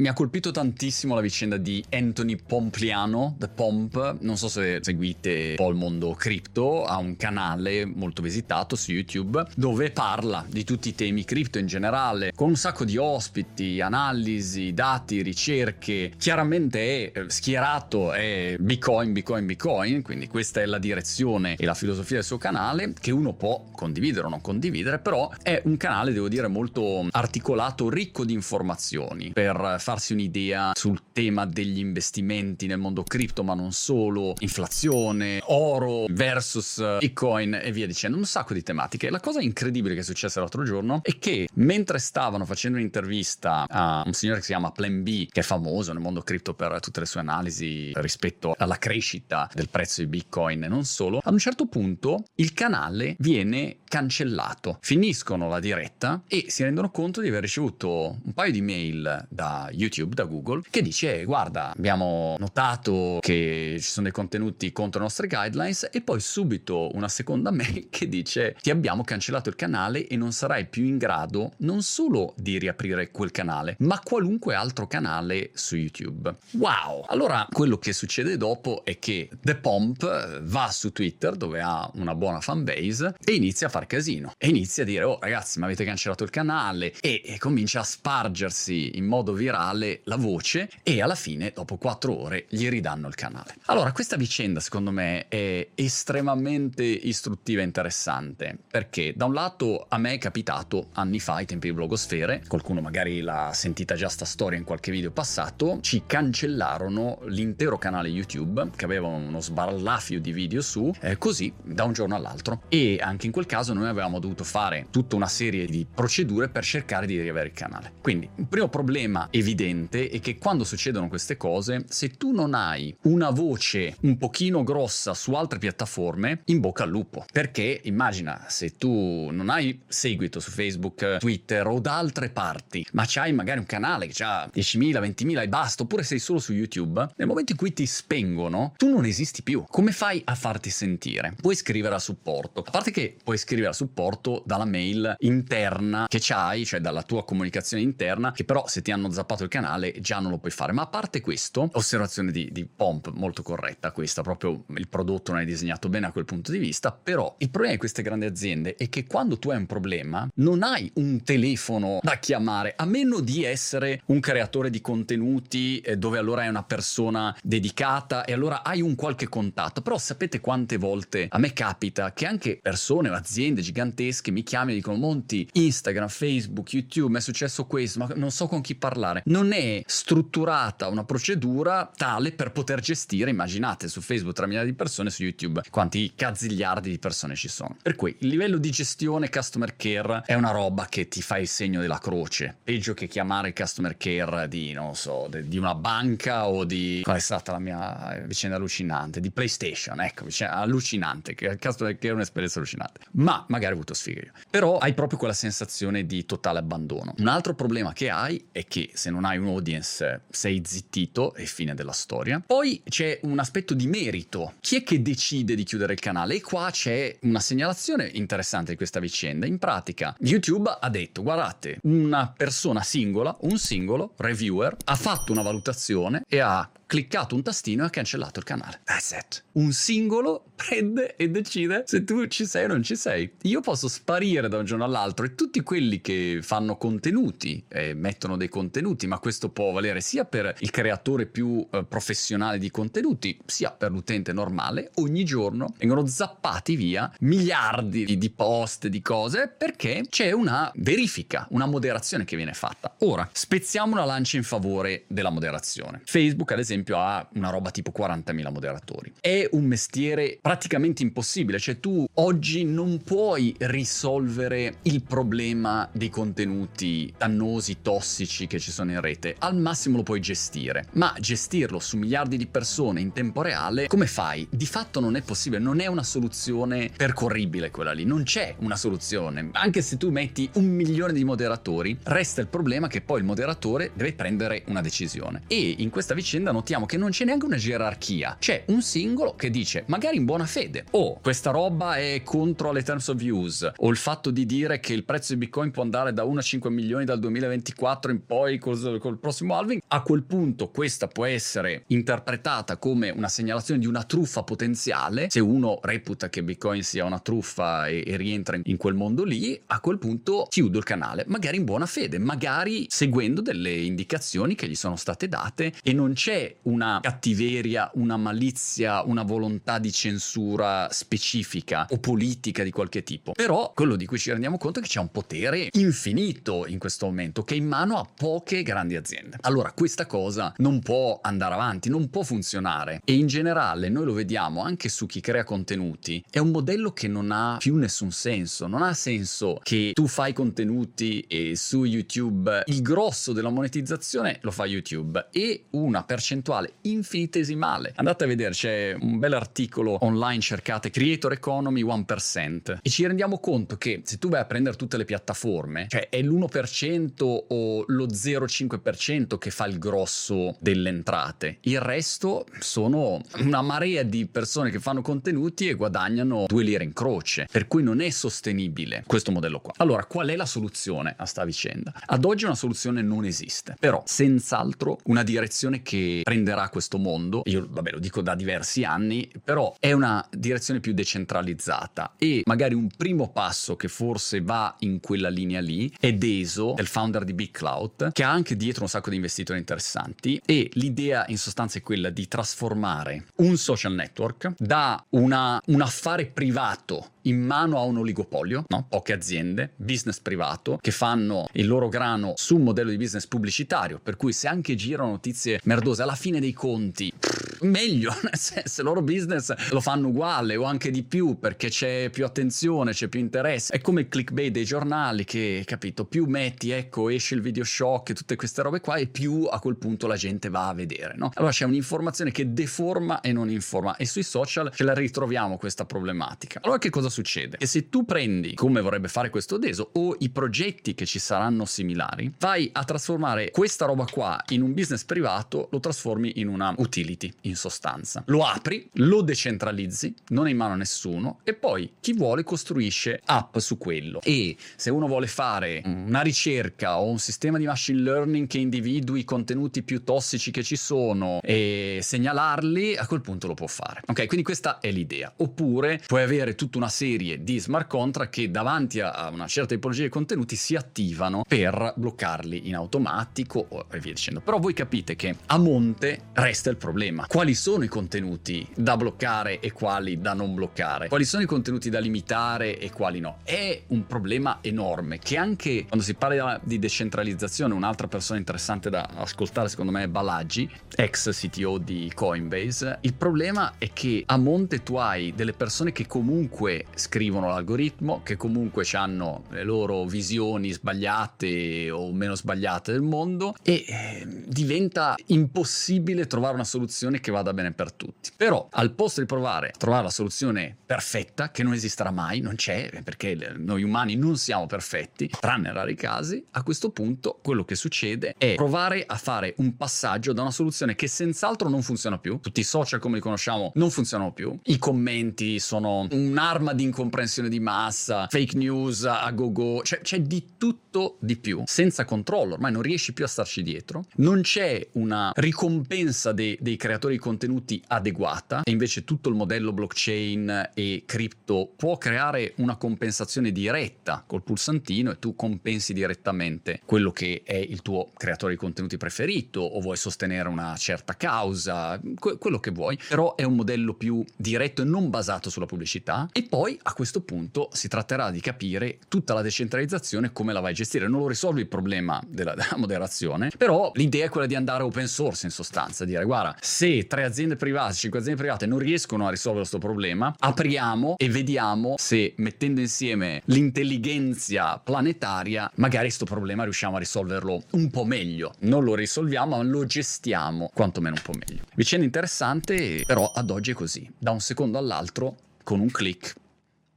Mi ha colpito tantissimo la vicenda di Anthony Pompliano, The Pomp. Non so se seguite un po' il mondo cripto, ha un canale molto visitato su YouTube dove parla di tutti i temi cripto in generale, con un sacco di ospiti, analisi, dati, ricerche. Chiaramente è schierato, è Bitcoin, Bitcoin, Bitcoin, quindi questa è la direzione e la filosofia del suo canale che uno può condividere o non condividere, però è un canale, devo dire, molto articolato, ricco di informazioni per farsi un'idea sul tema degli investimenti nel mondo cripto, ma non solo, inflazione, oro versus Bitcoin e via dicendo, un sacco di tematiche. La cosa incredibile che è successa l'altro giorno è che mentre stavano facendo un'intervista a un signore che si chiama Plan B, che è famoso nel mondo cripto per tutte le sue analisi rispetto alla crescita del prezzo di Bitcoin e non solo, ad un certo punto il canale viene cancellato. Finiscono la diretta e si rendono conto di aver ricevuto un paio di mail da YouTube, da Google, che dice guarda abbiamo notato che ci sono dei contenuti contro le nostre guidelines e poi subito una seconda mail che dice ti abbiamo cancellato il canale e non sarai più in grado non solo di riaprire quel canale, ma qualunque altro canale su YouTube. Wow! Allora quello che succede dopo è che The Pomp va su Twitter dove ha una buona fanbase e inizia a far casino e inizia a dire oh ragazzi ma avete cancellato il canale e, e comincia a spargersi in modo virale la voce e alla fine dopo quattro ore gli ridanno il canale. Allora questa vicenda secondo me è estremamente istruttiva e interessante perché da un lato a me è capitato anni fa ai tempi di blogosfere, qualcuno magari l'ha sentita già sta storia in qualche video passato, ci cancellarono l'intero canale YouTube che aveva uno sbarlafio di video su, eh, così da un giorno all'altro e anche in quel caso noi avevamo dovuto fare tutta una serie di procedure per cercare di riavere il canale. Quindi il primo problema evidente è che quando succedono queste cose, se tu non hai una voce un pochino grossa su altre piattaforme, in bocca al lupo. Perché immagina se tu non hai seguito su Facebook, Twitter o da altre parti, ma c'hai magari un canale che ha 10.000, 20.000 e basta, oppure sei solo su YouTube, nel momento in cui ti spengono, tu non esisti più. Come fai a farti sentire? Puoi scrivere a supporto. A parte che puoi scrivere a supporto dalla mail interna che c'hai, cioè dalla tua comunicazione interna, che però se ti hanno zappato il canale già non lo puoi fare. Ma a parte questo, osservazione di, di Pomp molto corretta questa, proprio il prodotto non è disegnato bene a quel punto di vista, però il problema di queste grandi aziende è che quando tu hai un problema non hai un telefono da chiamare, a meno di essere un creatore di contenuti eh, dove allora hai una persona dedicata e allora hai un qualche contatto, però sapete quante volte a me capita che anche persone o aziende gigantesche mi chiamano e dicono Monti, Instagram, Facebook, YouTube, mi è successo questo, ma non so con chi parlare. Non è strutturata una procedura tale per poter gestire, immaginate su Facebook 3 miliardi di persone, su YouTube quanti cazzigliardi di persone ci sono. Per cui il livello di gestione customer care è una roba che ti fa il segno della croce. Peggio che chiamare customer care di, non so, di una banca o di... Qual è stata la mia vicenda allucinante? Di PlayStation, ecco, vicenda allucinante, che il customer care è un'esperienza allucinante. Ma magari ho avuto sfighe io. Però hai proprio quella sensazione di totale abbandono. Un altro problema che hai è che se non hai un audience sei zittito e fine della storia. Poi c'è un aspetto di merito. Chi è che decide di chiudere il canale? E qua c'è una segnalazione interessante di questa vicenda. In pratica YouTube ha detto guardate, una persona singola, un singolo reviewer ha fatto una valutazione e ha cliccato un tastino e ha cancellato il canale. That's it. Un singolo prende e decide se tu ci sei o non ci sei. Io posso sparire da un giorno all'altro e tutti quelli che fanno contenuti e mettono dei contenuti, ma questo può valere sia per il creatore più eh, professionale di contenuti, sia per l'utente normale, ogni giorno vengono zappati via miliardi di post, di cose, perché c'è una verifica, una moderazione che viene fatta. Ora, spezziamo una lancia in favore della moderazione. Facebook, ad esempio, ha una roba tipo 40.000 moderatori. È un mestiere praticamente impossibile, cioè tu oggi non puoi risolvere il problema dei contenuti dannosi, tossici che ci sono in rete. Al massimo lo puoi gestire, ma gestirlo su miliardi di persone in tempo reale, come fai? Di fatto non è possibile, non è una soluzione percorribile quella lì, non c'è una soluzione. Anche se tu metti un milione di moderatori, resta il problema che poi il moderatore deve prendere una decisione. E in questa vicenda notiamo che non c'è neanche una gerarchia, c'è un singolo che dice, magari in buona fede, oh, questa roba è contro le terms of use, o il fatto di dire che il prezzo di Bitcoin può andare da 1 a 5 milioni dal 2024 in poi, successo col prossimo halving, a quel punto questa può essere interpretata come una segnalazione di una truffa potenziale. Se uno reputa che Bitcoin sia una truffa e, e rientra in, in quel mondo lì, a quel punto chiudo il canale, magari in buona fede, magari seguendo delle indicazioni che gli sono state date. E non c'è una cattiveria, una malizia, una volontà di censura specifica o politica di qualche tipo. Però quello di cui ci rendiamo conto è che c'è un potere infinito in questo momento che è in mano a poche grandi aziende. Allora, questa cosa non può andare avanti, non può funzionare e in generale noi lo vediamo anche su chi crea contenuti, è un modello che non ha più nessun senso, non ha senso che tu fai contenuti e su YouTube il grosso della monetizzazione lo fa YouTube e una percentuale infinitesimale. Andate a vedere, c'è un bel articolo online, cercate Creator Economy 1% e ci rendiamo conto che se tu vai a prendere tutte le piattaforme, cioè è l'1% o lo 0,5% che fa il grosso delle entrate, il resto sono una marea di persone che fanno contenuti e guadagnano due lire in croce, per cui non è sostenibile questo modello qua. Allora, qual è la soluzione a sta vicenda? Ad oggi una soluzione non esiste, però senz'altro una direzione che prenderà questo mondo, io vabbè lo dico da diversi anni, però è una direzione più decentralizzata e magari un primo passo che forse va in quella linea lì è Deso, il founder di Big Cloud, che ha anche dietro un sacco di investitori interessanti e l'idea in sostanza è quella di trasformare un social network da una, un affare privato in mano a un oligopolio, no? poche aziende, business privato, che fanno il loro grano su un modello di business pubblicitario, per cui se anche girano notizie merdose, alla fine dei conti, meglio, nel senso, il loro business lo fanno uguale o anche di più perché c'è più attenzione, c'è più interesse. È come il clickbait dei giornali che, capito, più metti, ecco, esce il video shock e tutte queste robe qua e più a quel punto la gente va a vedere, no? Allora c'è un'informazione che deforma e non informa e sui social ce la ritroviamo questa problematica. Allora che cosa succede? Che se tu prendi, come vorrebbe fare questo Deso, o i progetti che ci saranno similari, vai a trasformare questa roba qua in un business privato, lo trasformi in una utility, in sostanza. Lo apri, lo decentralizzi, non è in mano a nessuno, e poi chi vuole costruisce app su quello. E se uno vuole fare una ricerca o un sistema di machine learning che individui i contenuti più tossici che ci sono e segnalarli, a quel punto lo può fare. Ok, quindi questa è l'idea. Oppure puoi avere tutta una serie di smart contract che davanti a una certa tipologia di contenuti si attivano per bloccarli in automatico e via dicendo. Però voi capite che a monte resta il problema. Quali sono i contenuti da bloccare e quali da non bloccare? Quali sono i contenuti da limitare e quali no? È un problema enorme che anche quando si parla di decentralizzazione, un'altra persona interessante da ascoltare secondo me è Balaggi, ex CTO di Coinbase. Il problema è che a monte tu hai delle persone che comunque scrivono l'algoritmo, che comunque hanno le loro visioni sbagliate o meno sbagliate del mondo e eh, diventa impossibile trovare una soluzione che vada bene per tutti. Però al posto di provare a trovare la soluzione perfetta, che non esisterà mai, non c'è, perché noi umani non siamo perfetti, tranne rari casi, a questo punto quello che succede è provare a fare un passaggio da una soluzione che senz'altro non funziona più, tutti i social come li conosciamo non funzionano più, i commenti sono un'arma di incomprensione di massa, fake news a go go, cioè c'è di tutto di più, senza controllo, ormai non riesci più a starci dietro, non c'è una ricompensa dei, dei creatori di contenuti adeguata e invece tutto il modello blockchain e cripto può creare una compensazione diretta col pulsantino e tu compensi direttamente quello che è il tuo creatore di contenuti preferito o vuoi sostenere una certa causa, que- quello che vuoi, però è un modello più diretto e non basato sulla pubblicità e poi a questo punto si tratterà di capire tutta la decentralizzazione come la vai a gestire, non lo risolvi il problema della, della moderazione, però l'idea è quella di andare open source in sostanza, dire guarda, se tre aziende private, cinque aziende private non riescono a risolvere questo problema, apriamo e vediamo se mettendo insieme l'intelligenza planetaria, magari questo problema riusciamo a risolverlo un po' meglio. Non lo risolviamo, ma lo gestiamo quantomeno un po' meglio. Vicenda interessante, però ad oggi è così. Da un secondo all'altro, con un click,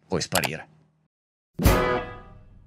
puoi sparire.